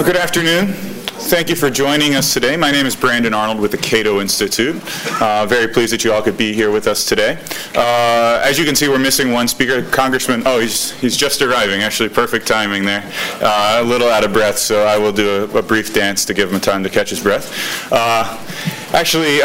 Well, good afternoon. Thank you for joining us today. My name is Brandon Arnold with the Cato Institute. Uh, very pleased that you all could be here with us today. Uh, as you can see, we're missing one speaker, Congressman. Oh, he's, he's just arriving. Actually, perfect timing there. Uh, a little out of breath, so I will do a, a, brief dance to give him time to catch his breath. Uh, actually,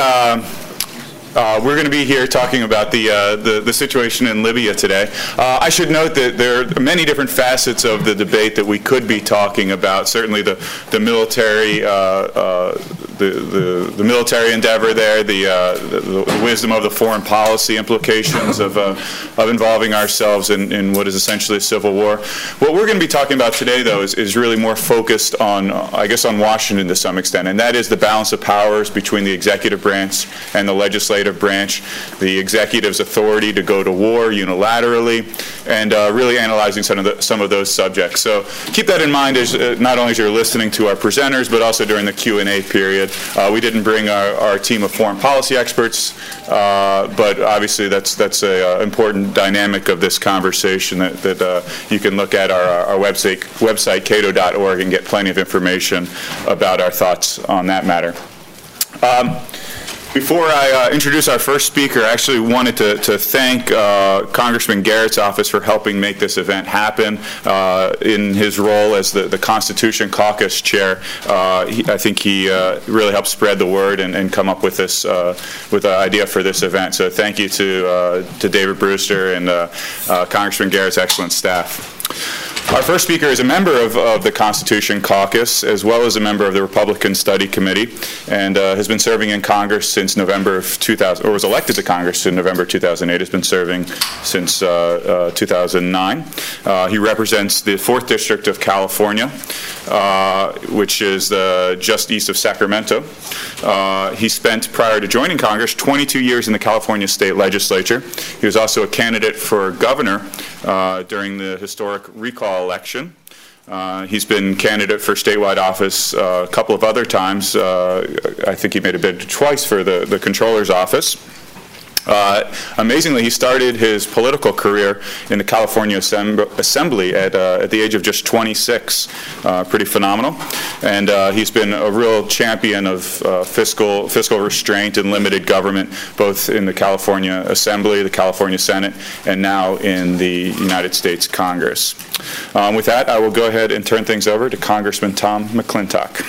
uh, uh, we're going to be here talking about the, uh, the, the, situation in Libya today. Uh, I should note that there are many different facets of the debate that we could be talking about. Certainly the, the military uh, uh, the, the, the, military endeavor there, the, uh, the, the, wisdom of the foreign policy implications of, uh, of involving ourselves in, in what is essentially a civil war. What we're going to be talking about today, though, is, is really more focused on, I guess, on Washington to some extent, and that is the balance of powers between the executive branch and the legislative branch, the executive's authority to go to war unilaterally, and uh, really analyzing some of, the, some of those subjects. So keep that in mind as uh, not only as you're listening to our presenters, but also during the Q&A period. Uh, we didn't bring our, our, team of foreign policy experts, uh, but obviously that's that's an uh, important dynamic of this conversation that, that you can look at our, our website, website cato.org and get plenty of information about our thoughts on that matter. Um, before I uh, introduce our first speaker, I actually wanted to, to thank uh, Congressman Garrett's office for helping make this event happen. Uh, in his role as the, the Constitution Caucus chair, uh, he, I think he uh, really helped spread the word and, and come up with this uh, with an idea for this event. So thank you to to David Brewster and Congressman Garrett's excellent staff. Our first speaker is a member of, of, the Constitution Caucus, as well as a member of the Republican Study Committee, and uh, has been serving in Congress since November of 2000, or was elected to Congress in November 2008. Has been serving since uh, uh, 2009. Uh, he represents the Fourth District of California, uh, which is just east of Sacramento. Uh, he spent, prior to joining Congress, 22 years in the California State Legislature. He was also a candidate for governor during the historic recall election. Uh, he's been candidate for statewide office uh, a couple of other times. Uh, I think he made a bid twice for the, the controller's office. Uh, amazingly, he started his political career in the California Assembly at, uh, at the age of just 26. Uh, pretty phenomenal. And uh, he's been a real champion of uh, fiscal, fiscal restraint and limited government, both in the California Assembly, the California Senate, and now in the United States Congress. Um, with that, I will go ahead and turn things over to Congressman Tom McClintock.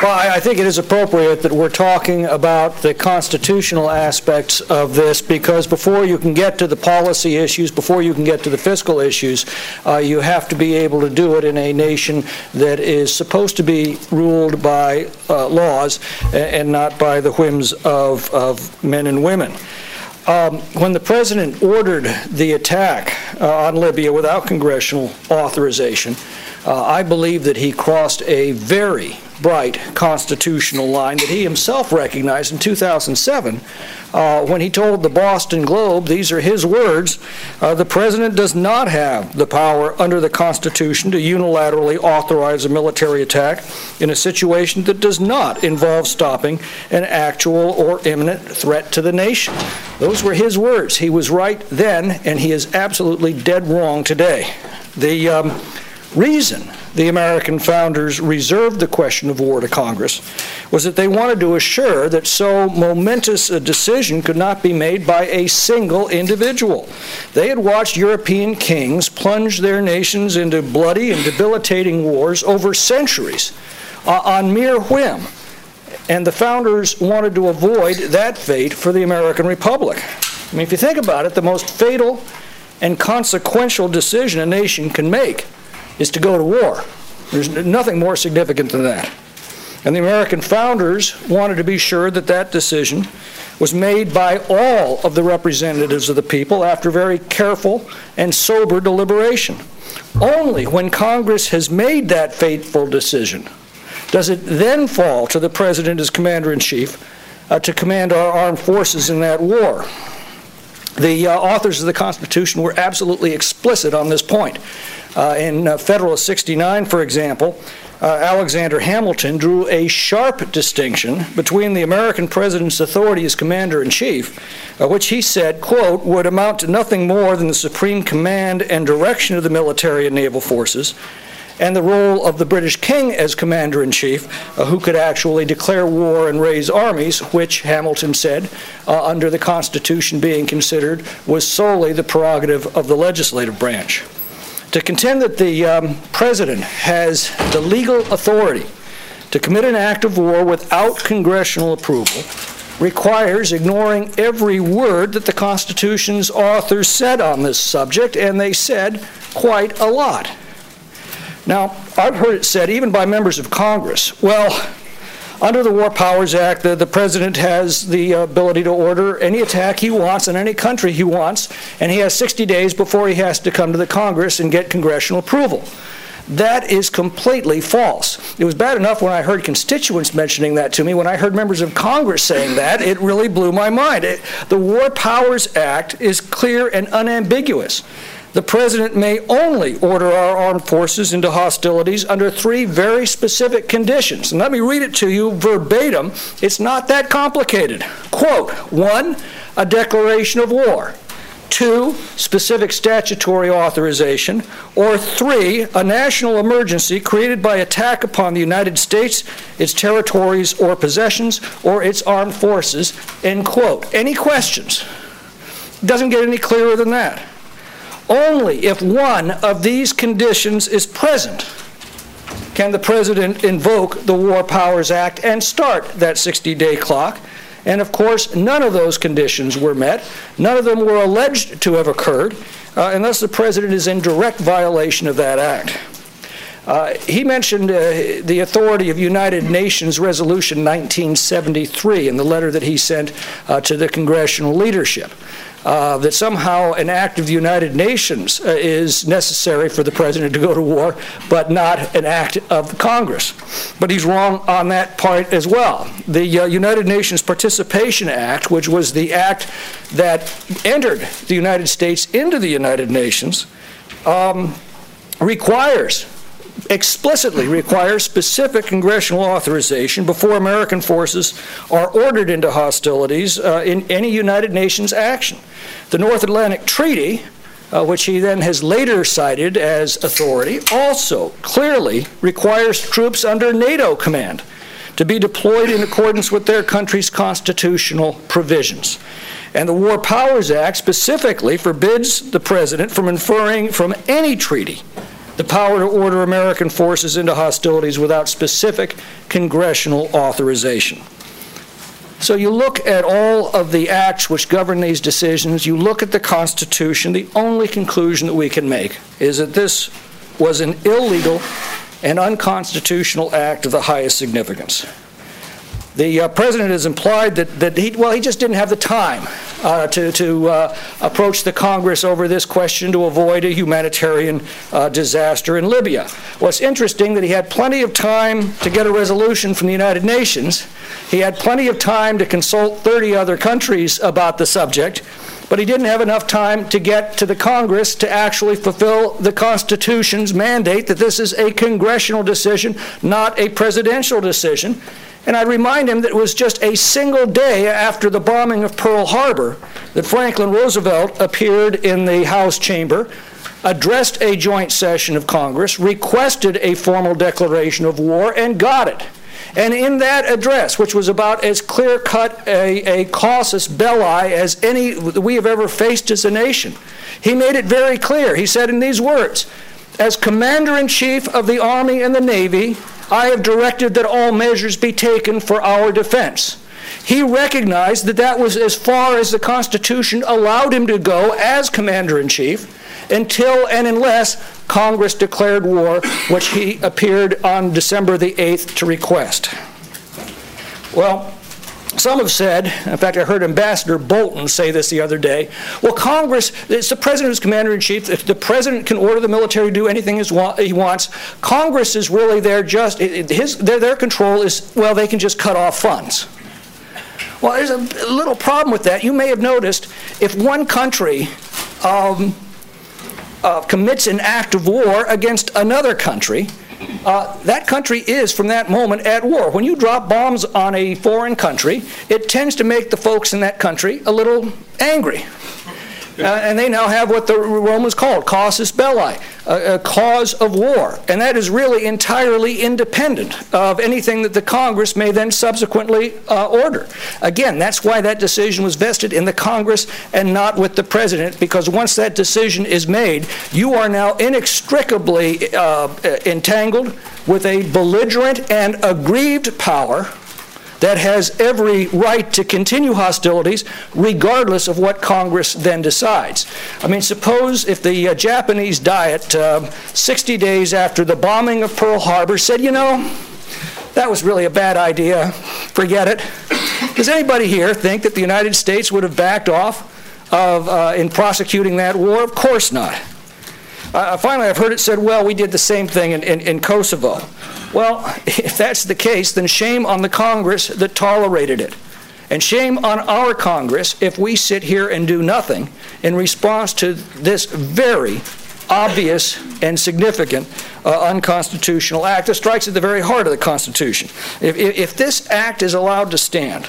Well, I think it is appropriate that we're talking about the constitutional aspects of this because before you can get to the policy issues, before you can get to the fiscal issues, uh, you have to be able to do it in a nation that is supposed to be ruled by uh, laws and not by the whims of, of men and women. Um, when the president ordered the attack uh, on Libya without congressional authorization, uh, I believe that he crossed a very bright constitutional line that he himself recognized in 2007 uh, when he told the Boston Globe, these are his words, uh, the president does not have the power under the Constitution to unilaterally authorize a military attack in a situation that does not involve stopping an actual or imminent threat to the nation. Those were his words. He was right then, and he is absolutely dead wrong today. The um, reason the American founders reserved the question of war to Congress was that they wanted to assure that so momentous a decision could not be made by a single individual. They had watched European kings plunge their nations into bloody and debilitating wars over centuries uh, on mere whim. And the founders wanted to avoid that fate for the American Republic. I mean, if you think about it, the most fatal and consequential decision a nation can make is to go to war. There's nothing more significant than that. And the American founders wanted to be sure that that decision was made by all of the representatives of the people after very careful and sober deliberation. Only when Congress has made that fateful decision does it then fall to the President as Commander in Chief uh, to command our armed forces in that war. The uh, authors of the Constitution were absolutely explicit on this point. Uh, in uh, Federalist 69, for example, uh, Alexander Hamilton drew a sharp distinction between the American president's authority as commander in chief, uh, which he said, quote, would amount to nothing more than the supreme command and direction of the military and naval forces, and the role of the British king as commander in chief, uh, who could actually declare war and raise armies, which Hamilton said, uh, under the Constitution being considered, was solely the prerogative of the legislative branch. To contend that the um, president has the legal authority to commit an act of war without congressional approval requires ignoring every word that the Constitution's authors said on this subject, and they said quite a lot. Now, I've heard it said, even by members of Congress, well, under the War Powers Act, the, the president has the uh, ability to order any attack he wants in any country he wants, and he has 60 days before he has to come to the Congress and get congressional approval. That is completely false. It was bad enough when I heard constituents mentioning that to me. When I heard members of Congress saying that, it really blew my mind. It, the War Powers Act is clear and unambiguous the President may only order our armed forces into hostilities under three very specific conditions. And let me read it to you verbatim. It's not that complicated. Quote One, a declaration of war. Two, specific statutory authorization. Or three, a national emergency created by attack upon the United States, its territories or possessions, or its armed forces. End quote. Any questions? Doesn't get any clearer than that. Only if one of these conditions is present can the president invoke the War Powers Act and start that 60 day clock. And of course, none of those conditions were met. None of them were alleged to have occurred, uh, unless the president is in direct violation of that act. Uh, he mentioned uh, the authority of United Nations Resolution 1973 in the letter that he sent uh, to the congressional leadership uh, that somehow an act of the United Nations uh, is necessary for the president to go to war, but not an act of Congress. But he's wrong on that part as well. The uh, United Nations Participation Act, which was the act that entered the United States into the United Nations, um, requires explicitly requires specific congressional authorization before American forces are ordered into hostilities uh, in any United Nations action. The North Atlantic Treaty, uh, which he then has later cited as authority, also clearly requires troops under NATO command to be deployed in accordance with their country's constitutional provisions. And the War Powers Act specifically forbids the president from inferring from any treaty the power to order American forces into hostilities without specific congressional authorization. So you look at all of the acts which govern these decisions, you look at the Constitution, the only conclusion that we can make is that this was an illegal and unconstitutional act of the highest significance. The uh, president has implied that, that he, well, he just didn't have the time uh, to, to uh, approach the Congress over this question to avoid a humanitarian uh, disaster in Libya. It's interesting that he had plenty of time to get a resolution from the United Nations. He had plenty of time to consult 30 other countries about the subject but he didn't have enough time to get to the Congress to actually fulfill the Constitution's mandate that this is a congressional decision, not a presidential decision. And I remind him that it was just a single day after the bombing of Pearl Harbor that Franklin Roosevelt appeared in the House chamber, addressed a joint session of Congress, requested a formal declaration of war, and got it. And in that address, which was about as clear cut a, a casus belli as any we have ever faced as a nation, he made it very clear. He said in these words As Commander in Chief of the Army and the Navy, I have directed that all measures be taken for our defense. He recognized that that was as far as the Constitution allowed him to go as Commander in Chief until and unless Congress declared war, which he appeared on December the 8th to request. Well, some have said, in fact, I heard Ambassador Bolton say this the other day. Well, Congress, it's the president who's commander in chief. The president can order the military to do anything he wants, Congress is really there just, his, their, their control is, well, they can just cut off funds. Well, there's a little problem with that. You may have noticed if one country um, uh, commits an act of war against another country, uh, that country is, from that moment, at war. When you drop bombs on a foreign country, it tends to make the folks in that country a little angry. Uh, and they now have what the Romans called casus belli, a, a, cause of war. And that is really entirely independent of anything that the Congress may then subsequently uh, order. Again, that's why that decision was vested in the Congress and not with the President, because once that decision is made, you are now inextricably uh, entangled with a belligerent and aggrieved power that has every right to continue hostilities regardless of what Congress then decides. I mean, suppose if the uh, Japanese Diet, uh, 60 days after the bombing of Pearl Harbor, said, you know, that was really a bad idea, forget it. Does anybody here think that the United States would have backed off of, uh, in prosecuting that war? Of course not. Uh, finally, I've heard it said, well, we did the same thing in, in, in Kosovo. Well, if that's the case, then shame on the Congress that tolerated it. And shame on our Congress if we sit here and do nothing in response to this very obvious and significant uh, unconstitutional act that strikes at the very heart of the Constitution. If, if, if this act is allowed to stand,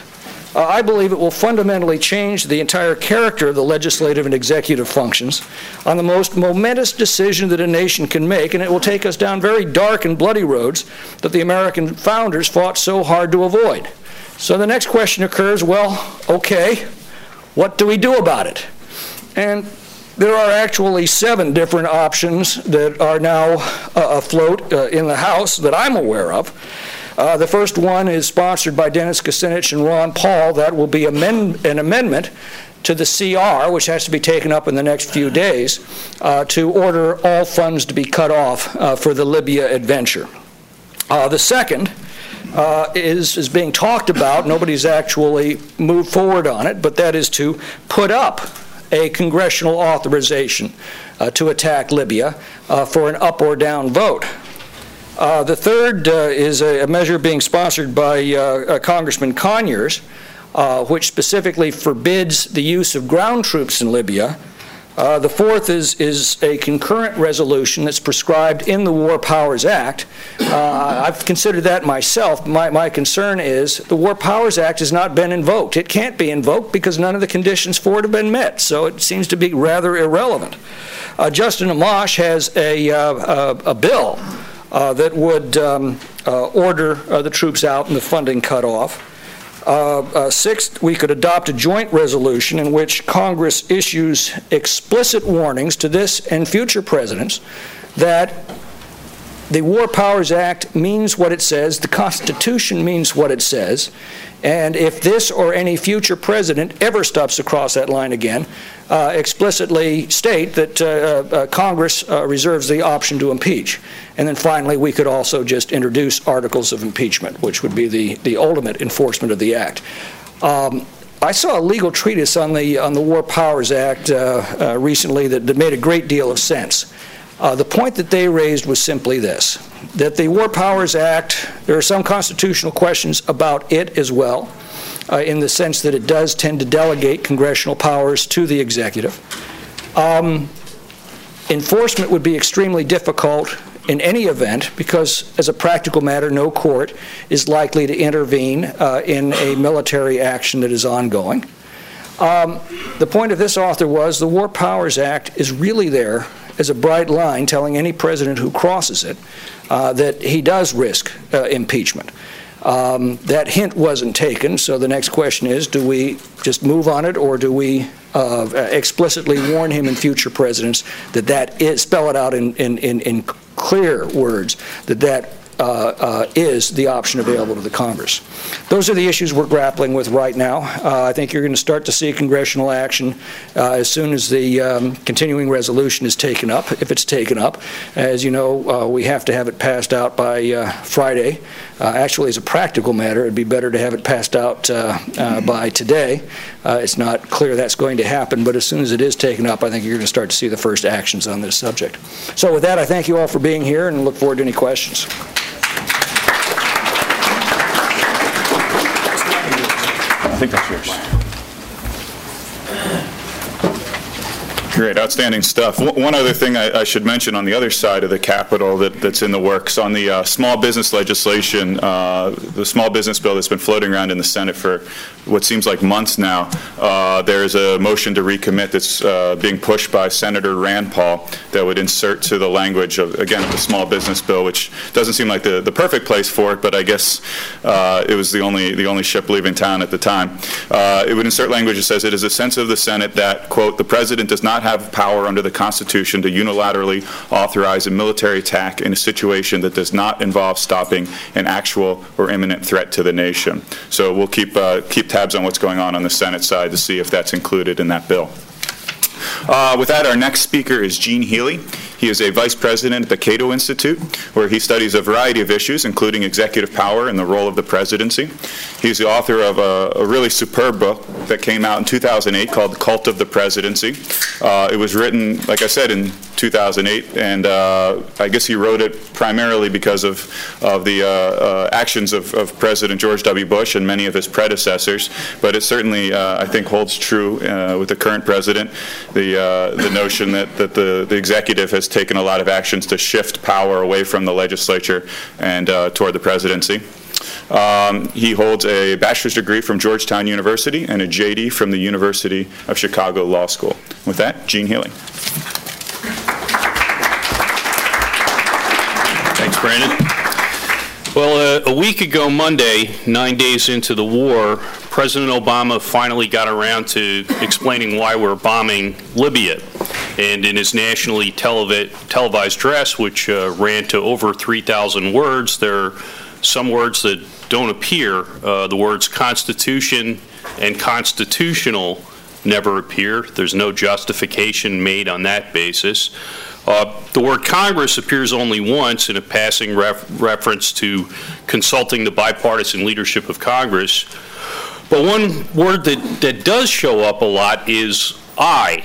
uh, I believe it will fundamentally change the entire character of the legislative and executive functions on the most momentous decision that a nation can make, and it will take us down very dark and bloody roads that the American founders fought so hard to avoid. So the next question occurs well, okay, what do we do about it? And there are actually seven different options that are now uh, afloat uh, in the House that I'm aware of. Uh, the first one is sponsored by Dennis Kucinich and Ron Paul. That will be amend- an amendment to the CR, which has to be taken up in the next few days, uh, to order all funds to be cut off uh, for the Libya adventure. Uh, the second uh, is, is being talked about. Nobody's actually moved forward on it, but that is to put up a congressional authorization uh, to attack Libya for an up or down vote. Uh, the third uh, is a, a, measure being sponsored by uh, uh Congressman Conyers, uh, which specifically forbids the use of ground troops in Libya. The fourth is, is a concurrent resolution that's prescribed in the War Powers Act. I've considered that myself. My, my concern is the War Powers Act has not been invoked. It can't be invoked because none of the conditions for it have been met, so it seems to be rather irrelevant. Justin Amash has a, a bill uh, that would um, uh, order uh, the troops out and the funding cut off. sixth, we could adopt a joint resolution in which Congress issues explicit warnings to this and future presidents that the War Powers Act means what it says, the Constitution means what it says, and if this or any future president ever stops across that line again, uh, explicitly state that uh, uh, Congress uh, reserves the option to impeach. And then finally, we could also just introduce articles of impeachment, which would be the, the ultimate enforcement of the act. Um, I saw a legal treatise on the, on the War Powers Act uh, uh, recently that, that made a great deal of sense. Uh, the point that they raised was simply this that the War Powers Act, there are some constitutional questions about it as well, uh, in the sense that it does tend to delegate congressional powers to the executive. Um, enforcement would be extremely difficult in any event because, as a practical matter, no court is likely to intervene uh, in a military action that is ongoing. Um, the point of this author was the War Powers Act is really there as a bright line telling any president who crosses it uh, that he does risk uh, impeachment. Um, that hint wasn't taken, so the next question is do we just move on it or do we uh, explicitly warn him and future presidents that that is, spell it out in, in, in, in clear words, that that is the option available to the Congress. Those are the issues we're grappling with right now. Uh, I think you're going to start to see congressional action uh, as soon as the um, continuing resolution is taken up, if it's taken up. As you know, uh, we have to have it passed out by uh, Friday. Uh, actually, as a practical matter, it'd be better to have it passed out uh, uh, by today. it's not clear that's going to happen, but as soon as it is taken up, I think you're going to start to see the first actions on this subject. So, with that, I thank you all for being here and look forward to any questions. I think that's yours. Great, outstanding stuff. One other thing I I should mention on the other side of the Capitol that- that's in the works, on the uh, small business legislation, uh, the small business bill that's been floating around in the Senate for what seems like months now, uh, there is a motion to recommit that's uh, being pushed by Senator Rand Paul that would insert to the language of, again, of the small business bill, which doesn't seem like the the perfect place for it, but I guess uh, it was the only, the only ship leaving town at the time. Uh, It would insert language that says, "It is a sense of the Senate that, quote, the president does not have power under the Constitution to unilaterally authorize a military attack in a situation that does not involve stopping an actual or imminent threat to the nation." So we'll keep, uh, keep tabs on what's going on on the Senate side to see if that's included in that bill. Uh, With that, our next speaker is Gene Healy. He is a vice president at the Cato Institute, where he studies a variety of issues, including executive power and the role of the presidency. He's the author of a, a really superb book that came out in 2008 called The Cult of the Presidency. Uh, it was written, like I said, in 2008, and uh, I guess he wrote it primarily because of, of the uh, uh, actions of, of President George W. Bush and many of his predecessors, but it certainly, uh, I think, holds true uh, with the current president, the, the notion that, that the, the executive has taken a lot of actions to shift power away from the legislature and uh, toward the presidency. Um, He holds a bachelor's degree from Georgetown University and a JD from the University of Chicago Law School. With that, Gene Healy. Thanks, Brandon. Well, uh, a week ago Monday, nine days into the war, President Obama finally got around to explaining why we're bombing Libya. And in his nationally televi- televised address, which uh, ran to over 3,000 words, there are some words that don't appear. Uh, the words Constitution and constitutional never appear. There's no justification made on that basis. Uh, The word Congress appears only once in a passing ref- reference to consulting the bipartisan leadership of Congress. But one word that, that does show up a lot is I.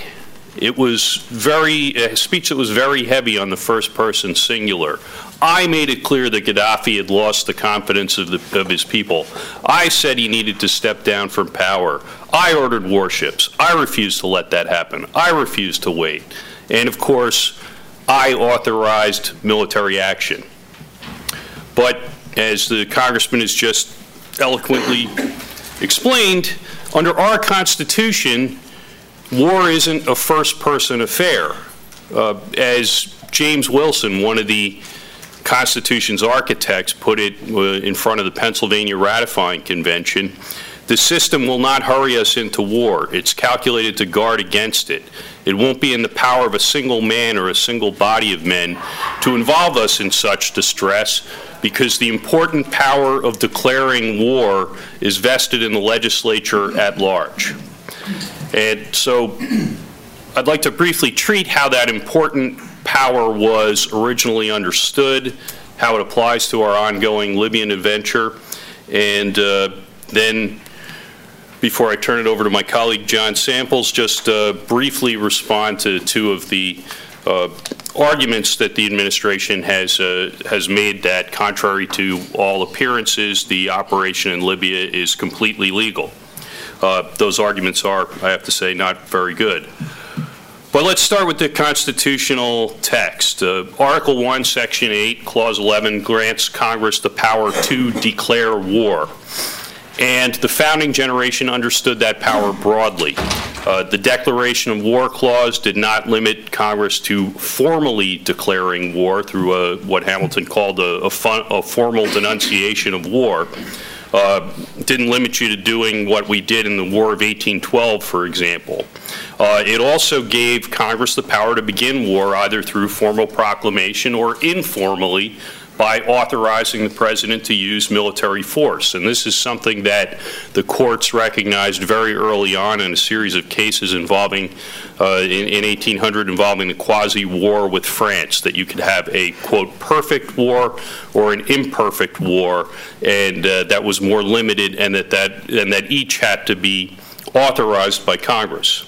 It was very, a speech that was very heavy on the first person singular. I made it clear that Gaddafi had lost the confidence of, the, of his people. I said he needed to step down from power. I ordered warships. I refused to let that happen. I refused to wait. And of course, I authorized military action. But as the congressman has just eloquently explained, under our Constitution, war isn't a first-person affair. Uh, As James Wilson, one of the Constitution's architects, put it uh, in front of the Pennsylvania ratifying convention, the system will not hurry us into war. It's calculated to guard against it. It won't be in the power of a single man or a single body of men to involve us in such distress because the important power of declaring war is vested in the legislature at large. And so I'd like to briefly treat how that important power was originally understood, how it applies to our ongoing Libyan adventure, and uh, then, before I turn it over to my colleague John Samples, just uh, briefly respond to two of the uh, arguments that the administration has, uh, has made that, contrary to all appearances, the operation in Libya is completely legal. Uh, Those arguments are, I have to say, not very good. But let's start with the constitutional text. Uh, Article 1, Section 8, Clause 11 grants Congress the power to declare war. And the founding generation understood that power broadly. Uh, The Declaration of War Clause did not limit Congress to formally declaring war through a- what Hamilton called a a fun- a formal denunciation of war. Uh, Didn't limit you to doing what we did in the War of 1812, for example. Uh, It also gave Congress the power to begin war either through formal proclamation or informally by authorizing the president to use military force. And this is something that the courts recognized very early on in a series of cases involving, uh, in in 1800, involving the quasi-war with France, that you could have a, quote, "perfect war" or an imperfect war, and uh, that was more limited, and that that, and that each had to be authorized by Congress.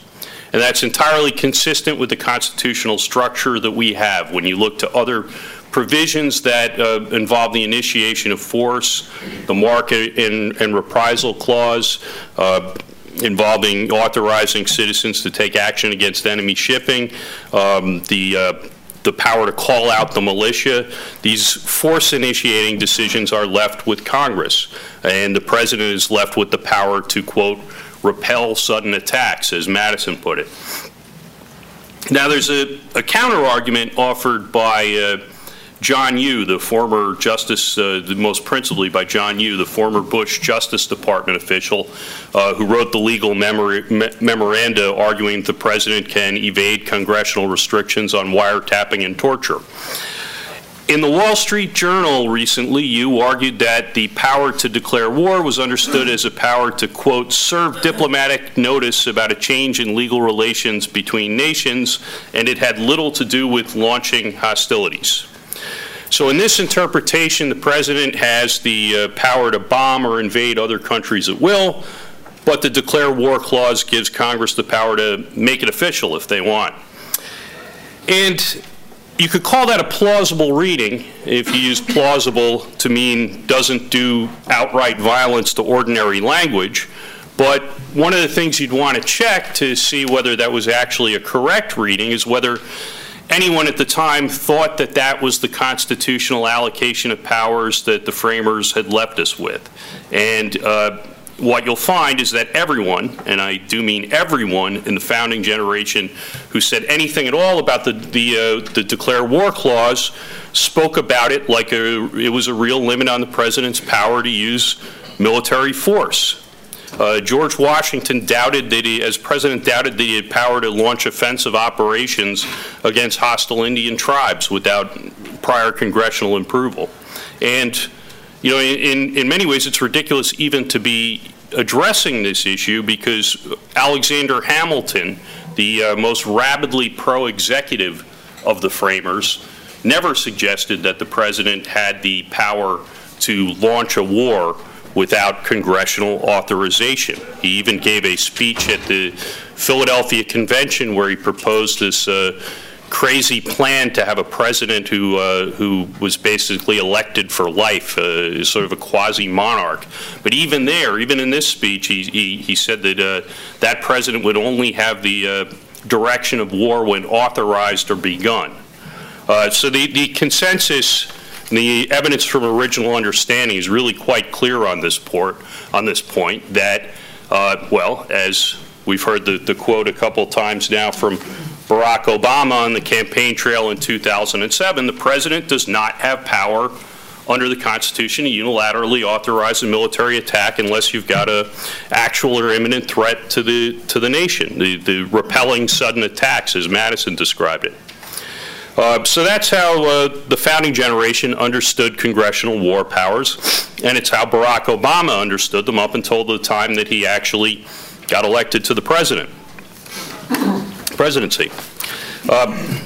And that's entirely consistent with the constitutional structure that we have. When you look to other provisions that uh, involve the initiation of force, the marque and and reprisal clause, uh, involving authorizing citizens to take action against enemy shipping, um, the uh, the power to call out the militia. These force initiating decisions are left with Congress, and the president is left with the power to, quote, repel sudden attacks, as Madison put it. Now, there's a, a counter argument offered by uh, John Yoo, the former Justice, uh, most principally by John Yoo, the former Bush Justice Department official uh, who wrote the legal memor- me- memoranda arguing the president can evade congressional restrictions on wiretapping and torture. In the Wall Street Journal recently, Yoo argued that the power to declare war was understood as a power to, quote, serve diplomatic notice about a change in legal relations between nations, and it had little to do with launching hostilities. So, in this interpretation, the president has the uh, power to bomb or invade other countries at will, but the declare war clause gives Congress the power to make it official if they want. And you could call that a plausible reading if you use plausible to mean doesn't do outright violence to ordinary language. But one of the things you'd want to check to see whether that was actually a correct reading is whether anyone at the time thought that that was the constitutional allocation of powers that the framers had left us with. And uh, what you'll find is that everyone, and I do mean everyone in the founding generation who said anything at all about the, the, uh, the Declare War Clause, spoke about it like a, it was a real limit on the president's power to use military force. Uh, George Washington doubted that he, as president, doubted that he had power to launch offensive operations against hostile Indian tribes without prior congressional approval. And you know, in, in many ways, it's ridiculous even to be addressing this issue because Alexander Hamilton, the uh, most rabidly pro executive of the framers, never suggested that the president had the power to launch a war without congressional authorization. He even gave a speech at the Philadelphia Convention where he proposed this. Uh, crazy plan to have a president who uh, who was basically elected for life, uh, sort of a quasi monarch. But even there, even in this speech, he he, he said that uh, that president would only have the uh, direction of war when authorized or begun. Uh, so the the consensus. The evidence from original understanding is really quite clear on this port, on this point that, uh, well, as we've heard the, the quote a couple times now from Barack Obama on the campaign trail in 2007, the president does not have power under the Constitution to unilaterally authorize a military attack unless you've got a actual or imminent threat to the to the nation, the, the repelling sudden attacks, as Madison described it. Uh, so that's how uh, the founding generation understood congressional war powers, and it's how Barack Obama understood them up until the time that he actually got elected to the president presidency. Uh,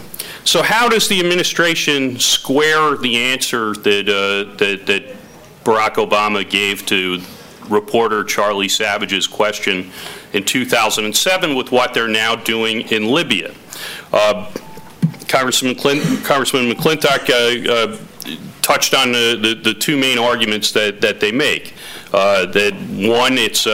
so, how does the administration square the answer that, uh, that, that Barack Obama gave to reporter Charlie Savage's question in 2007 with what they're now doing in Libya? Uh, Congressman, Clint, Congressman McClintock uh, uh, touched on the, the, the, two main arguments that, that they make. Uh, that one, it's,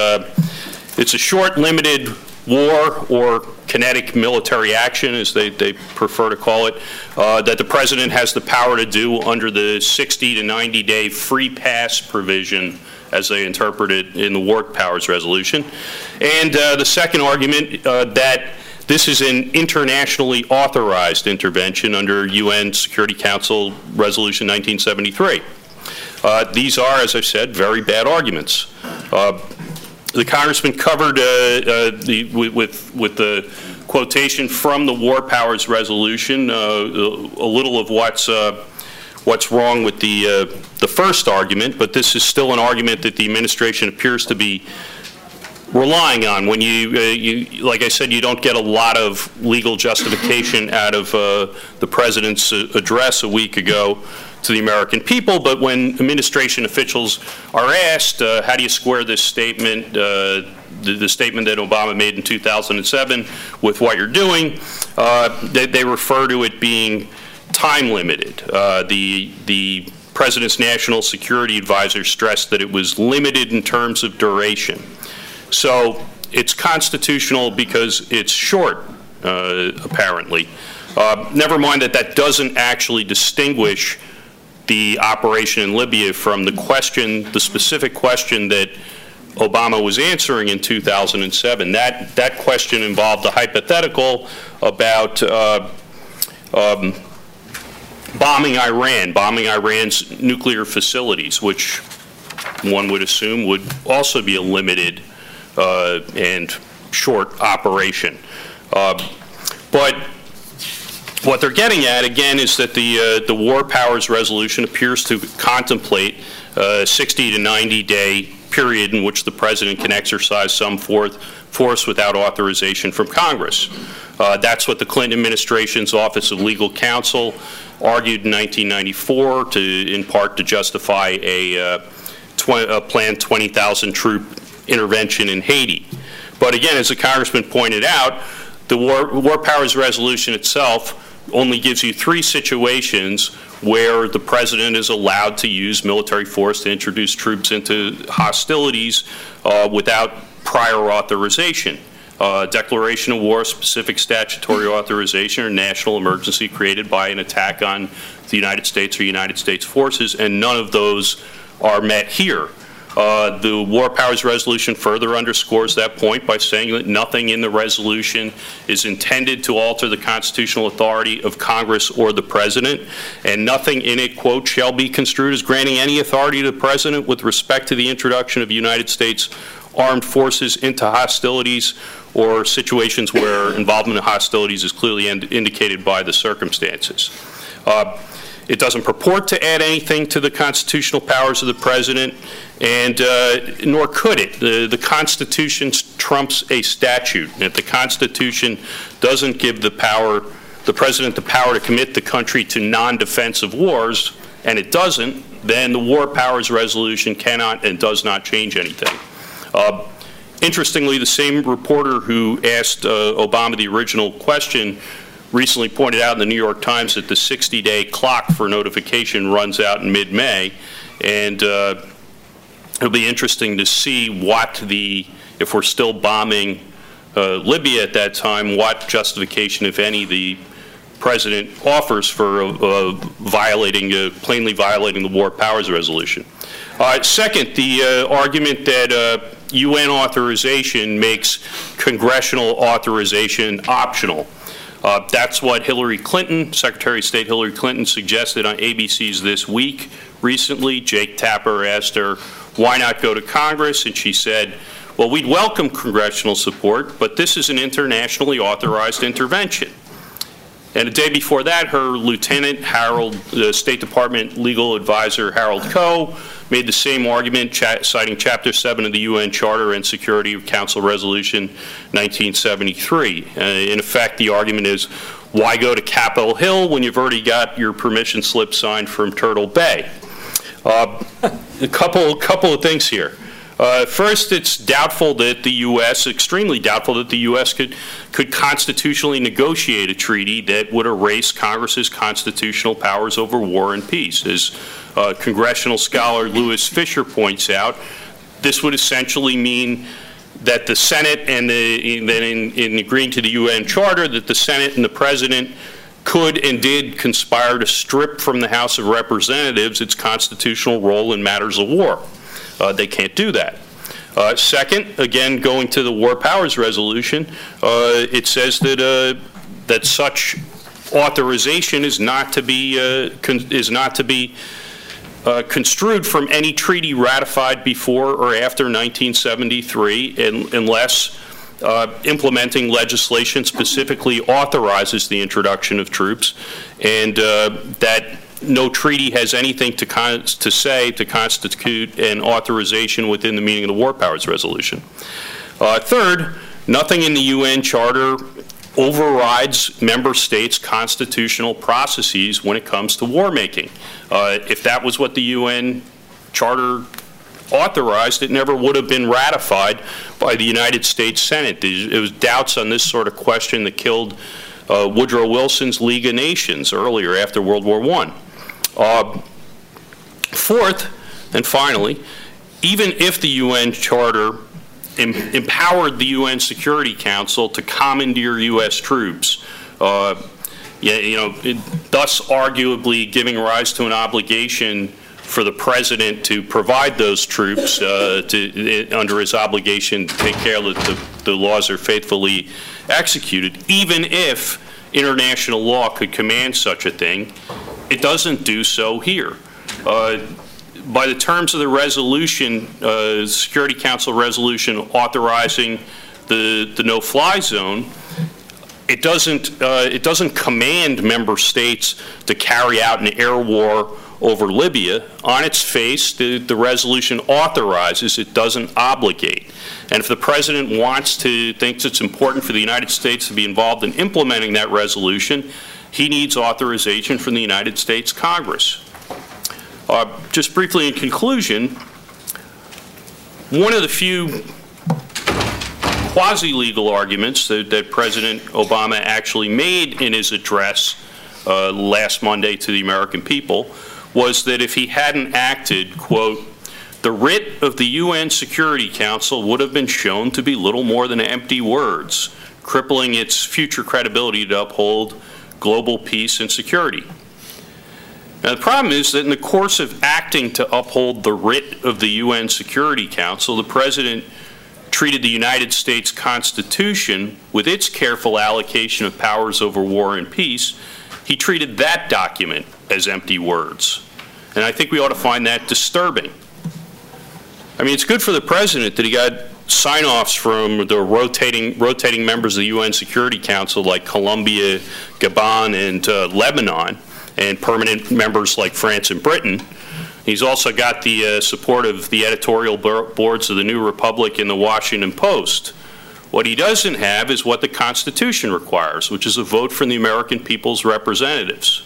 it's a short, limited war or kinetic military action, as they, they prefer to call it, uh, that the president has the power to do under the 60 to 90 day free pass provision as they interpret it in the War Powers Resolution. And uh, the second argument uh, that this is an internationally authorized intervention under UN Security Council Resolution 1973. Uh, these are, as I've said, very bad arguments. Uh, the congressman covered uh, uh, the, with, with the quotation from the War Powers Resolution uh, a little of what's what's wrong with the the first argument, but this is still an argument that the administration appears to be relying on. When you, uh, you, like I said, you don't get a lot of legal justification out of uh, the president's address a week ago to the American people, but when administration officials are asked, uh, how do you square this statement, uh, the, the, statement that Obama made in 2007 with what you're doing, uh, they, they, refer to it being time limited. Uh, the, the president's national security advisor stressed that it was limited in terms of duration. So it's constitutional because it's short, uh, apparently. Uh, never mind that that doesn't actually distinguish the operation in Libya from the question, the specific question that Obama was answering in 2007. That, that question involved a hypothetical about uh, um, bombing Iran, bombing Iran's nuclear facilities, which one would assume would also be a limited uh, and short operation. Uh, but what they're getting at, again, is that the, uh, the War Powers Resolution appears to contemplate a 60 to 90 day period in which the president can exercise some forth, force without authorization from Congress. Uh, that's what the Clinton administration's Office of Legal Counsel argued in 1994 to, in part, to justify a, uh, tw- a planned 20,000 troop intervention in Haiti. But again, as the congressman pointed out, the War, War Powers Resolution itself only gives you three situations where the president is allowed to use military force to introduce troops into hostilities uh, without prior authorization. Uh, declaration of war, specific statutory authorization, or national emergency created by an attack on the United States or United States forces, and none of those are met here. Uh, The War Powers Resolution further underscores that point by saying that nothing in the resolution is intended to alter the constitutional authority of Congress or the President, and nothing in it, quote, "shall be construed as granting any authority to the President with respect to the introduction of United States armed forces into hostilities or situations where involvement in hostilities is clearly ind- indicated by the circumstances." Uh, It doesn't purport to add anything to the constitutional powers of the President, and uh, nor could it. The, the Constitution trumps a statute. If the Constitution doesn't give the power, the President the power to commit the country to non-defensive wars, and it doesn't, then the War Powers Resolution cannot and does not change anything. Uh, Interestingly, the same reporter who asked uh, Obama the original question recently pointed out in the New York Times that the 60-day clock for notification runs out in mid-May, and uh, it'll be interesting to see what the, if we're still bombing uh, Libya at that time, what justification, if any, the president offers for uh, uh, violating, uh, plainly violating the War Powers Resolution. Uh, Second, the uh, argument that uh, UN authorization makes congressional authorization optional. Uh, That's what Hillary Clinton, Secretary of State Hillary Clinton, suggested on ABC's This Week recently. Jake Tapper asked her, why not go to Congress? And she said, well, we'd welcome congressional support, but this is an internationally authorized intervention. And the day before that, her lieutenant, Harold, the State Department legal advisor Harold Koh, made the same argument, cha- citing Chapter 7 of the UN Charter and Security Council Resolution 1973. Uh, in effect, the argument is, why go to Capitol Hill when you've already got your permission slip signed from Turtle Bay? Uh, a couple, couple of things here. Uh, First, it's doubtful that the U.S., extremely doubtful that the U.S. could, could constitutionally negotiate a treaty that would erase Congress's constitutional powers over war and peace. As uh, congressional scholar Louis Fisher points out, this would essentially mean that the Senate and the, then in, in agreeing to the UN Charter, that the Senate and the President could and did conspire to strip from the House of Representatives its constitutional role in matters of war. Uh, They can't do that. Uh, Second, again, going to the War Powers Resolution, uh, it says that, uh, that such authorization is not to be, uh, con- is not to be uh, construed from any treaty ratified before or after 1973 un- unless implementing legislation specifically authorizes the introduction of troops, and that no treaty has anything to con- to say to constitute an authorization within the meaning of the War Powers Resolution. Uh, Third, nothing in the UN Charter overrides member states' constitutional processes when it comes to war making. Uh, If that was what the UN Charter authorized, it never would have been ratified by the United States Senate. There was doubts on this sort of question that killed uh, Woodrow Wilson's League of Nations earlier after World War I. Uh, Fourth, and finally, even if the UN Charter em- empowered the UN Security Council to commandeer U.S. troops, uh, you know, it- thus arguably giving rise to an obligation for the president to provide those troops uh, to, under his obligation to take care that the, the laws are faithfully executed, even if international law could command such a thing. It doesn't do so here. Uh, by the terms of the resolution, uh, Security Council resolution authorizing the, the no-fly zone, it doesn't, uh, it doesn't command member states to carry out an air war over Libya. On its face, the, the resolution authorizes, it doesn't obligate. And if the president wants to, thinks it's important for the United States to be involved in implementing that resolution, he needs authorization from the United States Congress. Uh, Just briefly in conclusion, one of the few quasi-legal arguments that, that President Obama actually made in his address uh, last Monday to the American people was that if he hadn't acted, quote, the writ of the UN Security Council would have been shown to be little more than empty words, crippling its future credibility to uphold global peace and security. Now, the problem is that in the course of acting to uphold the writ of the UN Security Council, the President treated the United States Constitution, with its careful allocation of powers over war and peace, he treated that document as empty words. And I think we ought to find that disturbing. I mean, it's good for the President that he got sign-offs from the rotating, rotating members of the UN Security Council like Colombia, Gabon, and uh, Lebanon, and permanent members like France and Britain. He's also got the uh, support of the editorial boards of the New Republic and the Washington Post. What he doesn't have is what the Constitution requires, which is a vote from the American people's representatives.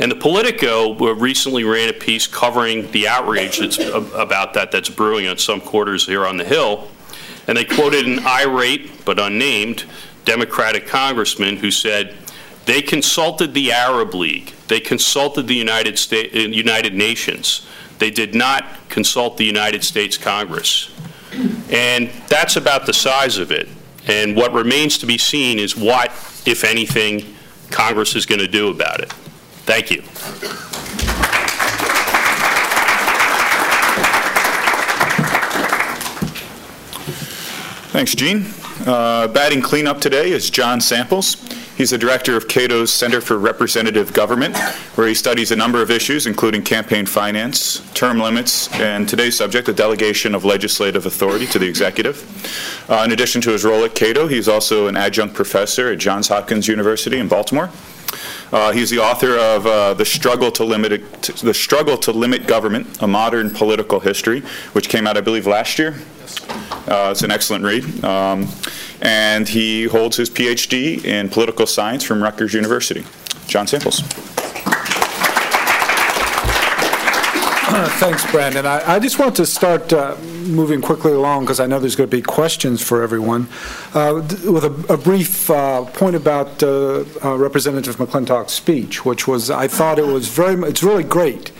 And the Politico recently ran a piece covering the outrage that's about that that's brewing on some quarters here on the Hill. And they quoted an irate but unnamed Democratic congressman who said, they consulted the Arab League. They consulted the United, States, uh, United Nations. They did not consult the United States Congress. And that's about the size of it. And what remains to be seen is what, if anything, Congress is going to do about it. Thank you. Thanks, Gene. Uh, batting cleanup today is John Samples. He's the director of Cato's Center for Representative Government, where he studies a number of issues, including campaign finance, term limits, and today's subject, the delegation of legislative authority to the executive. Uh, in addition to his role at Cato, he's also an adjunct professor at Johns Hopkins University in Baltimore. Uh, he's the author of uh, the, struggle to limit, the Struggle to Limit Government, A Modern Political History, which came out, I believe, last year. Uh, it's an excellent read. Um, and he holds his PhD in political science from Rutgers University. John Samples. Thanks, Brandon. I, I, just want to start uh, moving quickly along because I know there's going to be questions for everyone. Uh, with a, a brief uh, point about uh, uh, Representative McClintock's speech, which was, I thought it was very, it's really great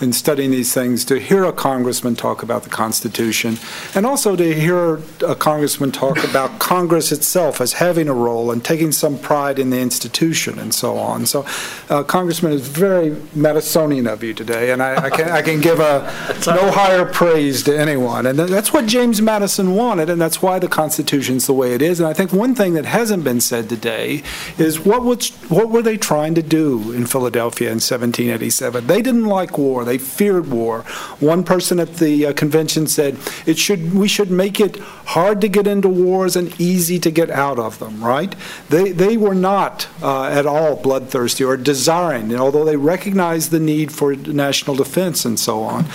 in studying these things to hear a congressman talk about the Constitution and also to hear a congressman talk about Congress itself as having a role and taking some pride in the institution and so on. So, uh, Congressman, is very Madisonian of you today, and I, I, can, I can give a no higher praise to anyone. And that's what James Madison wanted, and that's why the Constitution's the way it is. And I think one thing that hasn't been said today is what, was, what were they trying to do in Philadelphia in 1787? They didn't like war. They feared war. One person at the uh, convention said, "It should we should make it hard to get into wars and easy to get out of them." Right? They they were not uh, at all bloodthirsty or desiring, although they recognized the need for national defense and so on.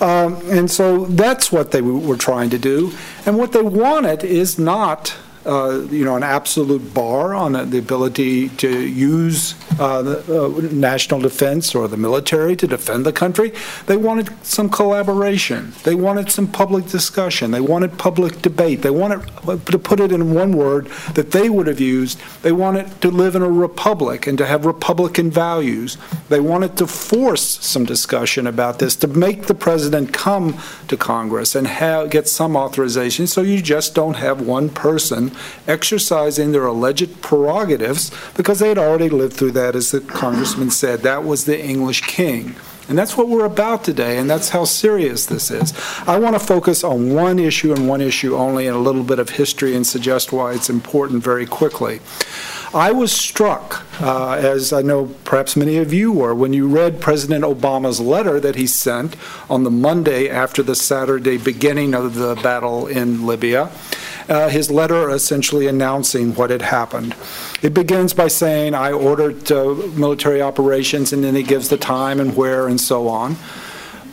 Um, and so that's what they were trying to do. And what they wanted is not uh, you know, an absolute bar on the ability to use uh, the, uh, national defense or the military to defend the country. They wanted some collaboration. They wanted some public discussion. They wanted public debate. They wanted, to put it in one word that they would have used, they wanted to live in a republic and to have Republican values. They wanted to force some discussion about this, to make the president come to Congress and have, get some authorization so you just don't have one person exercising their alleged prerogatives because they had already lived through that, as the congressman said. That was the English king. And that's what we're about today, and that's how serious this is. I want to focus on one issue and one issue only and a little bit of history and suggest why it's important very quickly. I was struck, uh, as I know perhaps many of you were, when you read President Obama's letter that he sent on the Monday after the Saturday beginning of the battle in Libya. Uh, his letter essentially announcing what had happened. It begins by saying, I ordered uh, military operations, and then he gives the time and where and so on.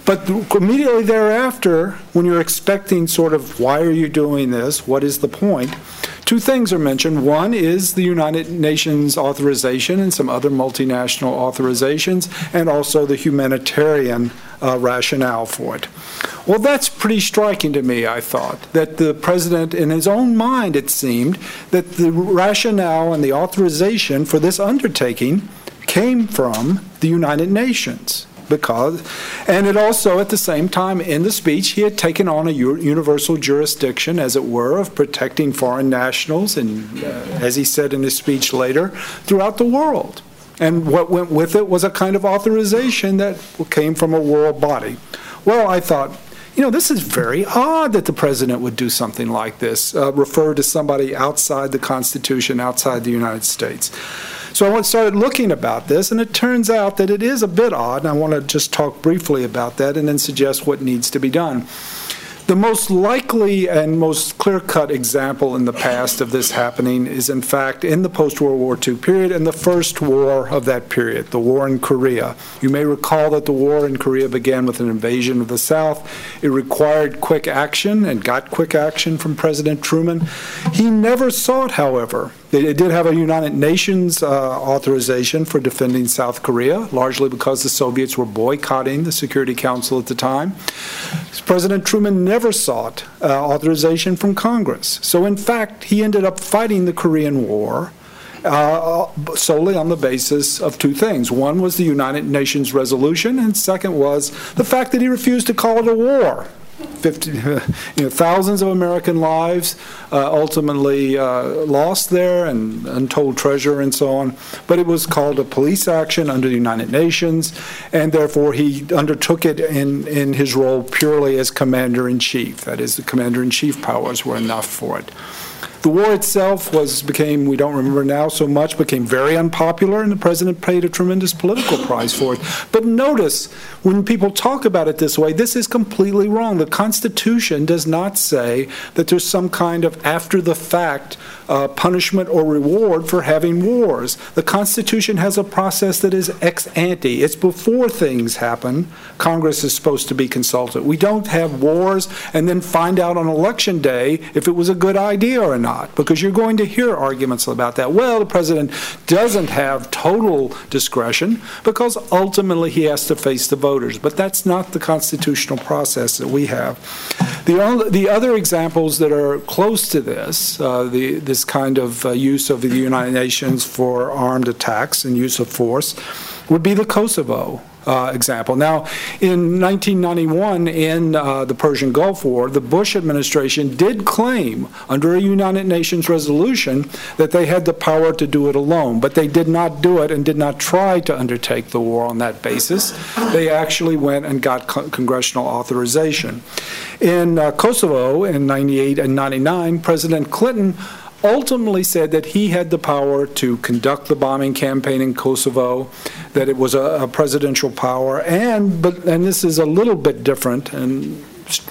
But immediately thereafter, when you're expecting sort of, why are you doing this? What is the point? Two things are mentioned. One is the United Nations authorization and some other multinational authorizations, and also the humanitarian uh, rationale for it. Well, that's pretty striking to me, I thought, that the president, in his own mind, it seemed, that the rationale and the authorization for this undertaking came from the United Nations because, and it also, at the same time, in the speech, he had taken on a universal jurisdiction, as it were, of protecting foreign nationals, and uh, as he said in his speech later, throughout the world. And what went with it was a kind of authorization that came from a world body. Well, I thought, you know, this is very odd that the president would do something like this, uh, refer to somebody outside the Constitution, outside the United States. So I started looking about this, and it turns out that it is a bit odd, and I want to just talk briefly about that and then suggest what needs to be done. The most likely and most clear cut example in the past of this happening is, in fact, in the post World War II period and the first war of that period, the war in Korea. You may recall that the war in Korea began with an invasion of the South. It required quick action and got quick action from President Truman. He never sought, however, they did have a United Nations uh, authorization for defending South Korea, largely because the Soviets were boycotting the Security Council at the time. President Truman never sought uh, authorization from Congress. So, in fact, he ended up fighting the Korean War. Uh, solely on the basis of two things. One was the United Nations resolution, and second was the fact that he refused to call it a war. 50, you know, thousands of American lives uh, ultimately uh, lost there and untold treasure and so on. But it was called a police action under the United Nations, and therefore he undertook it in, in his role purely as commander in chief. That is, the commander in chief powers were enough for it. The war itself was became we don't remember now so much became very unpopular, and the president paid a tremendous political price for it. But notice when people talk about it this way, this is completely wrong. The Constitution does not say that there's some kind of after the fact uh, punishment or reward for having wars. The Constitution has a process that is ex ante. It's before things happen. Congress is supposed to be consulted. We don't have wars and then find out on election day if it was a good idea or not, because you're going to hear arguments about that. Well, the president doesn't have total discretion because ultimately he has to face the voters, but that's not the constitutional process that we have. The, only, the other examples that are close to this, uh, the, this kind of uh, use of the United Nations for armed attacks and use of force would be the Kosovo. Uh, example. Now, in 1991, in uh, the Persian Gulf War, the Bush administration did claim, under a United Nations resolution, that they had the power to do it alone, but they did not do it and did not try to undertake the war on that basis. They actually went and got co- congressional authorization. In uh, Kosovo in 98 and 99, President Clinton ultimately said that he had the power to conduct the bombing campaign in Kosovo, that it was a, a presidential power, and but and this is a little bit different and,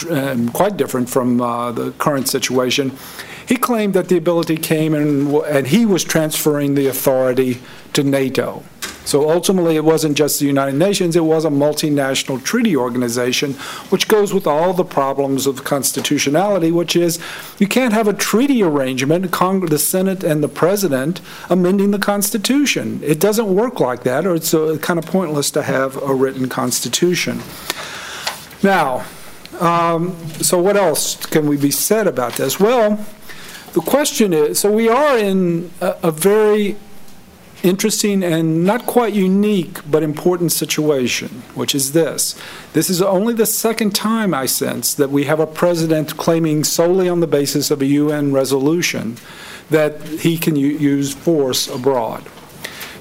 and quite different from uh, the current situation. He claimed that the ability came and, and he was transferring the authority to NATO. So ultimately, it wasn't just the United Nations, it was a multinational treaty organization, which goes with all the problems of constitutionality, which is you can't have a treaty arrangement, Cong- the Senate and the President amending the Constitution. It doesn't work like that, or it's uh, kind of pointless to have a written Constitution. Now, um, so what else can we be said about this? Well, the question is, so we are in a, a very interesting and not quite unique but important situation, which is this. This is only the second time, I sense, that we have a president claiming solely on the basis of a UN resolution that he can use force abroad.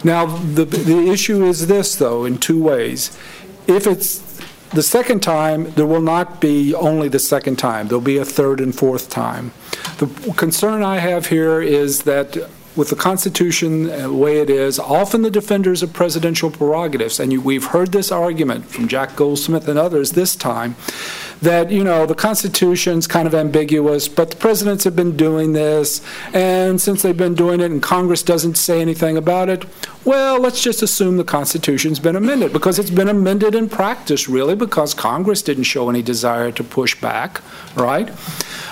Now, the, the issue is this, though, in two ways. If it's the second time, there will not be only the second time, there'll be a third and fourth time. The concern I have here is that with the Constitution uh, the way it is, often the defenders of presidential prerogatives, and you, we've heard this argument from Jack Goldsmith and others this time, that, you know, the Constitution's kind of ambiguous, but the presidents have been doing this, and since they've been doing it and Congress doesn't say anything about it, well, let's just assume the Constitution's been amended, because it's been amended in practice, really, because Congress didn't show any desire to push back, right?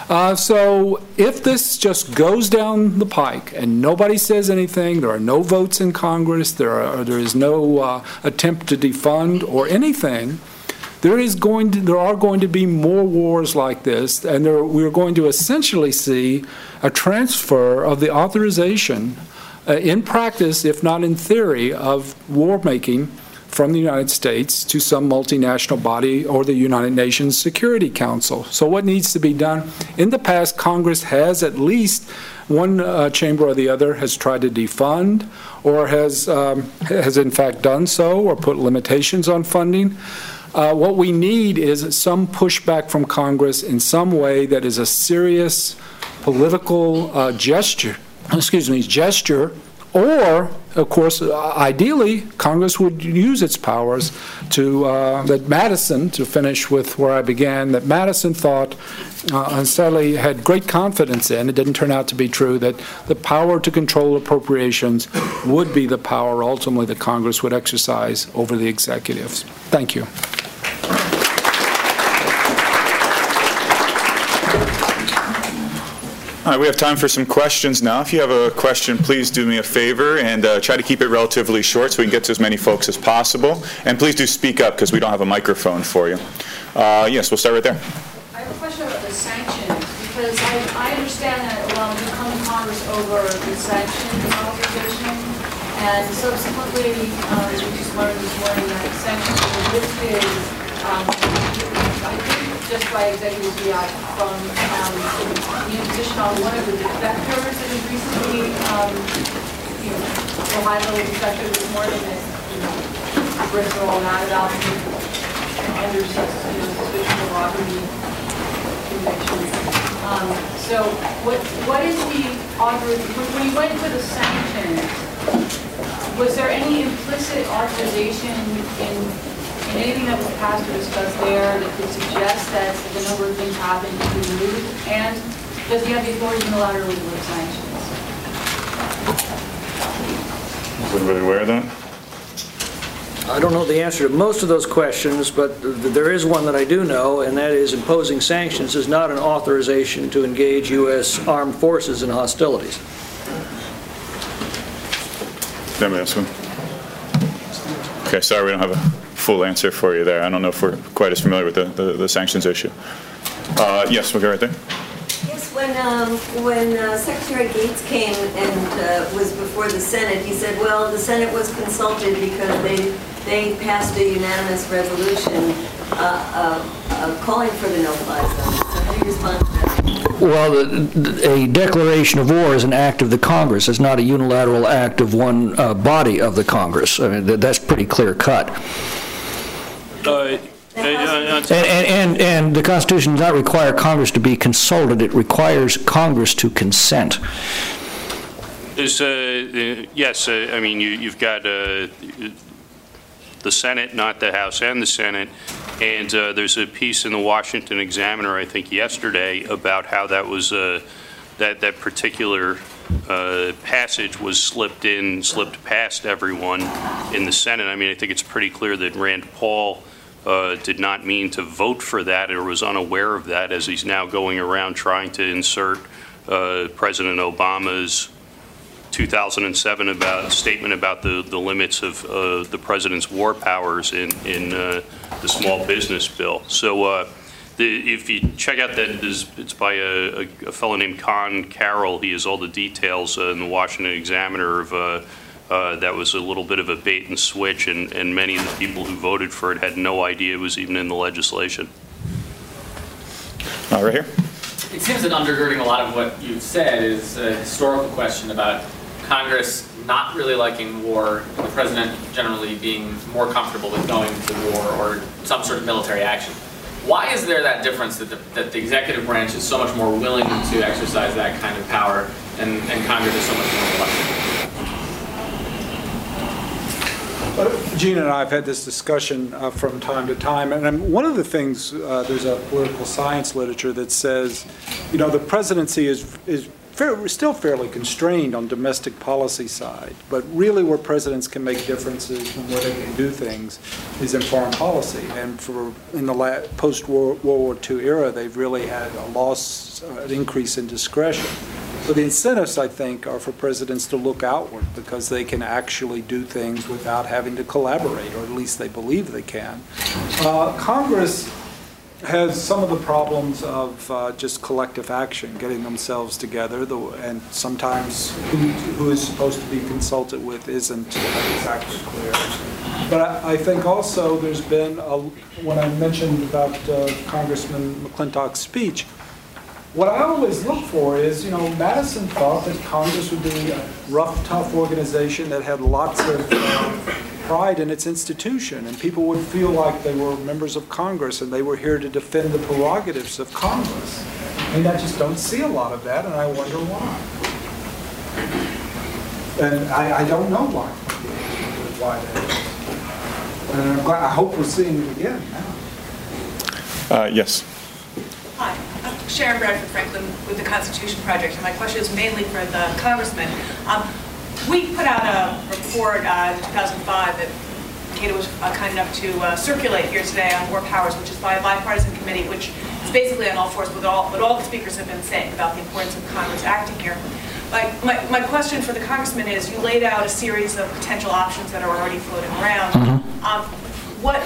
Uh, So if this just goes down the pike and nobody says anything, there are no votes in Congress, there are, there is no uh, attempt to defund or anything, there is going to, there are going to be more wars like this, and there, we're going to essentially see a transfer of the authorization uh, in practice, if not in theory, of war making from the United States to some multinational body or the United Nations Security Council. So, what needs to be done? In the past, Congress has at least one uh, chamber or the other has tried to defund or has, um, has in fact done so or put limitations on funding. Uh, What we need is some pushback from Congress in some way that is a serious political uh, gesture, excuse me, gesture, or, of course, ideally, Congress would use its powers to, uh, that Madison, to finish with where I began, that Madison thought, uh, and sadly had great confidence in, it didn't turn out to be true, that the power to control appropriations would be the power ultimately that Congress would exercise over the executives. Thank you. All right, we have time for some questions now. If you have a question, please do me a favor and uh, try to keep it relatively short so we can get to as many folks as possible. And please do speak up because we don't have a microphone for you. Uh, Yes, we'll start right there. I have a question about the sanctions, because I, I understand that, well, you come to Congress over the sanctions authorization, and subsequently, uh, we just learned this morning that sanctions were lifted, um, just by executive fiat from, um, the imposition on one of the defectors that has recently, um, you know, high-level defector this morning that, you know, Bristol and about under suspicion of robbery convictions. Um, So what, what is the authorization, when you went to the sanctions, was there any implicit authorization in anything that was passed or discussed there that could suggest that the number of things happen, you can move? And does he have the authority unilaterally to lift sanctions? Is everybody aware of that? I don't know the answer to most of those questions, but th- there is one that I do know, and that is imposing sanctions is not an authorization to engage U.S. armed forces in hostilities. Anybody ask one? Okay, sorry, we don't have a full answer for you there. I don't know if we're quite as familiar with the- the the sanctions issue. Uh, Yes, we'll go right there. Yes, when, um, when uh, Secretary Gates came and uh, was before the Senate, he said, well, the Senate was consulted because they, they passed a unanimous resolution uh, uh, uh, calling for the no-fly zone. So how do you respond to that? Well, the- a declaration of war is an act of the Congress. It's not a unilateral act of one uh, body of the Congress. I mean, th- that's pretty clear cut. Uh, uh, uh, And, and, and the Constitution does not require Congress to be consulted, it requires Congress to consent. Is, uh, yes, uh, I mean, you- you've got uh, the Senate, not the House and the Senate, and uh, there's a piece in the Washington Examiner, I think yesterday, about how that was, uh, that that particular uh, passage was slipped in, slipped past everyone in the Senate. I mean, I think it's pretty clear that Rand Paul uh, did not mean to vote for that or was unaware of that as he's now going around trying to insert uh, President Obama's 2007 about, statement about the, the limits of uh, the president's war powers in, in uh, the small business bill. So uh, the, if you check out that, it's by a, a fellow named Conn Carroll. He has all the details uh, in the Washington Examiner of, uh, uh, that was a little bit of a bait and switch, and, and many of the people who voted for it had no idea it was even in the legislation. Uh, Right here. It seems that undergirding a lot of what you've said is a historical question about Congress not really liking war, and the president generally being more comfortable with going to war or some sort of military action. Why is there that difference that the, that the executive branch is so much more willing to exercise that kind of power and, and Congress is so much more reluctant? Gene and I have had this discussion uh, from time to time, and um, one of the things, uh, there's a political science literature that says, you know, the presidency is, is fair- still fairly constrained on domestic policy side, but really where presidents can make differences and where they can do things is in foreign policy. And for, in the la- post-World War II era, they've really had a loss, uh, an increase in discretion. So the incentives, I think, are for presidents to look outward because they can actually do things without having to collaborate, or at least they believe they can. Uh, Congress has some of the problems of uh, just collective action, getting themselves together, the- and sometimes who who is supposed to be consulted with isn't exactly clear. But I I think also there's been, a- when I mentioned about uh, Congressman McClintock's speech, what I always look for is, you know, Madison thought that Congress would be a rough, tough organization that had lots of uh, pride in its institution, and people would feel like they were members of Congress and they were here to defend the prerogatives of Congress. And I just don't see a lot of that, and I wonder why. And I, I don't know why, why that is. And I'm glad, I hope we're seeing it again now. Uh, Yes. Hi, I'm Sharon Bradford Franklin with the Constitution Project, and my question is mainly for the congressman. Um, We put out a report uh, in 2005 that Cato was uh, kind enough to uh, circulate here today on war powers, which is by a bipartisan committee, which is basically on all fours with all, what all the speakers have been saying about the importance of Congress acting here. My, my, my question for the congressman is, you laid out a series of potential options that are already floating around. Um, What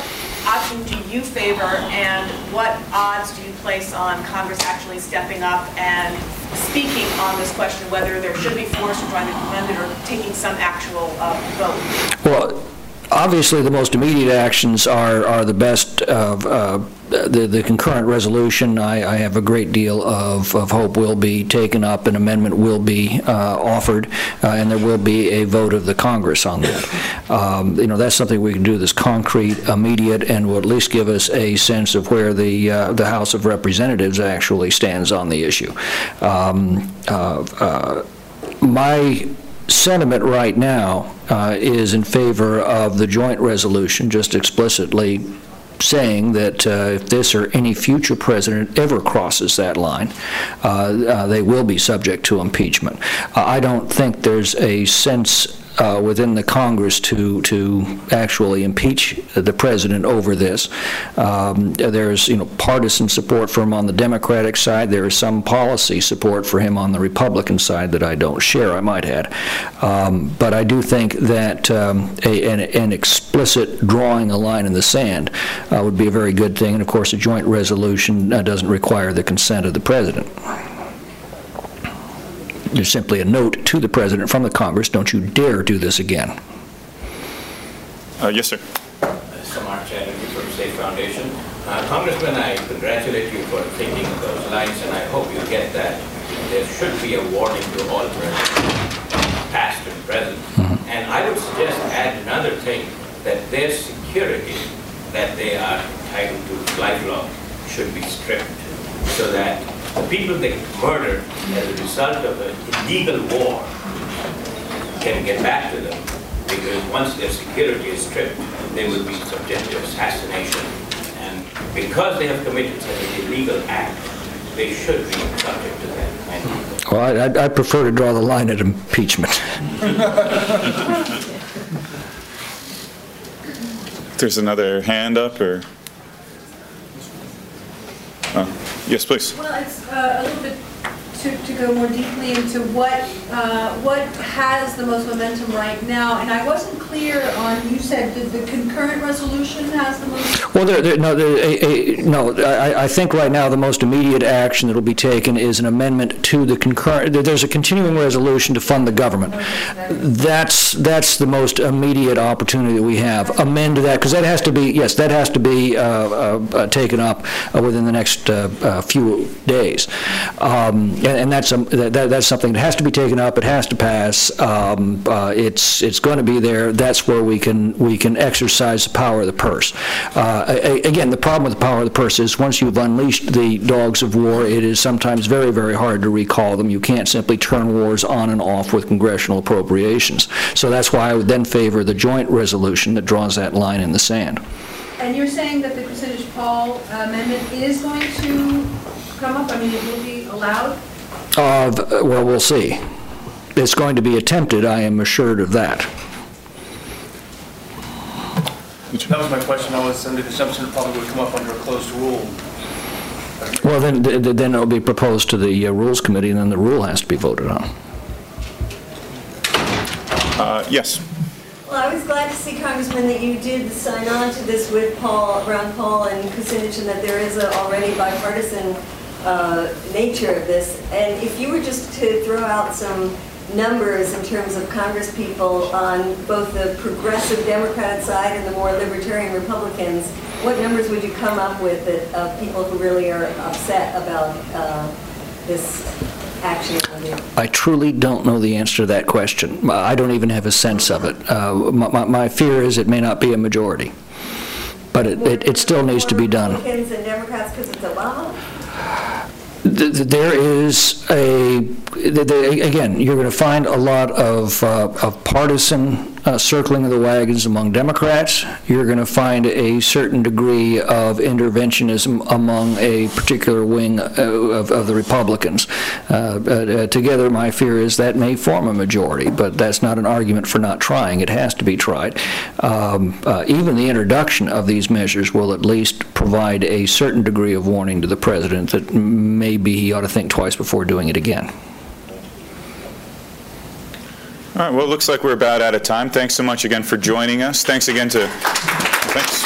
option do you favor, and what odds do you place on Congress actually stepping up and speaking on this question, whether there should be force or trying to prevent it, or taking some actual uh, vote? Well, obviously, the most immediate actions are, are the best of, uh, the, the concurrent resolution, I, I have a great deal of, of hope will be taken up, an amendment will be uh, offered, uh, and there will be a vote of the Congress on that. Um, You know, that's something we can do that's concrete, immediate, and will at least give us a sense of where the, uh, the House of Representatives actually stands on the issue. Um, uh, uh, my sentiment right now uh, is in favor of the joint resolution, just explicitly saying that uh, if this or any future president ever crosses that line, uh, uh, they will be subject to impeachment. Uh, I don't think there's a sense uh, within the Congress to, to actually impeach the president over this. Um, There's, you know, partisan support for him on the Democratic side. There is some policy support for him on the Republican side that I don't share, I might add. Um, But I do think that um, a- an an explicit drawing a line in the sand uh, would be a very good thing. And of course, a joint resolution uh, doesn't require the consent of the president. There's simply a note to the president from the Congress, don't you dare do this again. Uh, Yes, sir. Mr. Mark Chatterjee from State Foundation. Uh, Congressman, I congratulate you for thinking of those lines, and I hope you get that. There should be a warning to all presidents, past and present. And I would suggest add another thing, that their security that they are entitled to lifelong should be stripped, so that the people they murdered as a result of an illegal war can get back to them, because once their security is stripped, they will be subject to assassination. And because they have committed such an illegal act, they should be subject to that. And Well, I- I'd I'd prefer to draw the line at impeachment. There's another hand up, or? Oh, Yes, please. Well, it's uh, a little bit to, to go more deeply into what, uh, what has the most momentum right now. And I wasn't clear on, you said that the concurrent resolution has the most, Well, there, there, no, there, a, a, no, I, I think right now the most immediate action that'll be taken is an amendment to the concurrent, there's a continuing resolution to fund the government. That's, that's the most immediate opportunity that we have. Amend that, because that has to be, yes, that has to be, uh, uh, uh, taken up uh, within the next, uh, few days. Um, and, that's, um, that, that- that's something that has to be taken up, it has to pass, um, uh, it's, it's going to be there, that's where we can, we can exercise the power of the purse. Uh, a- Again, the problem with the power of the purse is, once you've unleashed the dogs of war, it is sometimes very, very hard to recall them. You can't simply turn wars on and off with congressional appropriations. So that's why I would then favor the joint resolution that draws that line in the sand. and you're saying that the Kucinich Paul amendment is going to come up? I mean, it will be allowed? Of, well, we'll see. It's going to be attempted, I am assured of that. That was my question. I was under the assumption it probably would come up under a closed rule. Well, then, th- then it'll be proposed to the uh, Rules Committee, and then the rule has to be voted on. Uh, Yes. Well, I was glad to see, Congressman, that you did sign on to this with Paul, Ron Paul and Kucinich, and that there is a already bipartisan uh, nature of this. And if you were just to throw out some numbers in terms of congresspeople on both the progressive Democrat side and the more libertarian Republicans, what numbers would you come up with that, of people who really are upset about uh, this action? I truly don't know the answer to that question. I don't even have a sense of it. Uh, My my- my fear is it may not be a majority, but it- it it still needs to be done. Republicans and Democrats because it's Obama? Th- th- There is a, again, you're going to find a lot of uh, of partisan uh, circling of the wagons among Democrats. You're going to find a certain degree of interventionism among a particular wing uh, of of the Republicans. Uh, uh, Together, my fear is that may form a majority, but that's not an argument for not trying. It has to be tried. Um, uh, Even the introduction of these measures will at least provide a certain degree of warning to the president that maybe he ought to think twice before doing it again. All right, well, it looks like we're about out of time. Thanks so much again for joining us. Thanks again to, thanks.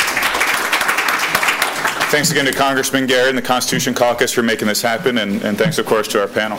Thanks again to Congressman Garrett and the Constitution Caucus for making this happen, and and thanks, of course, to our panel.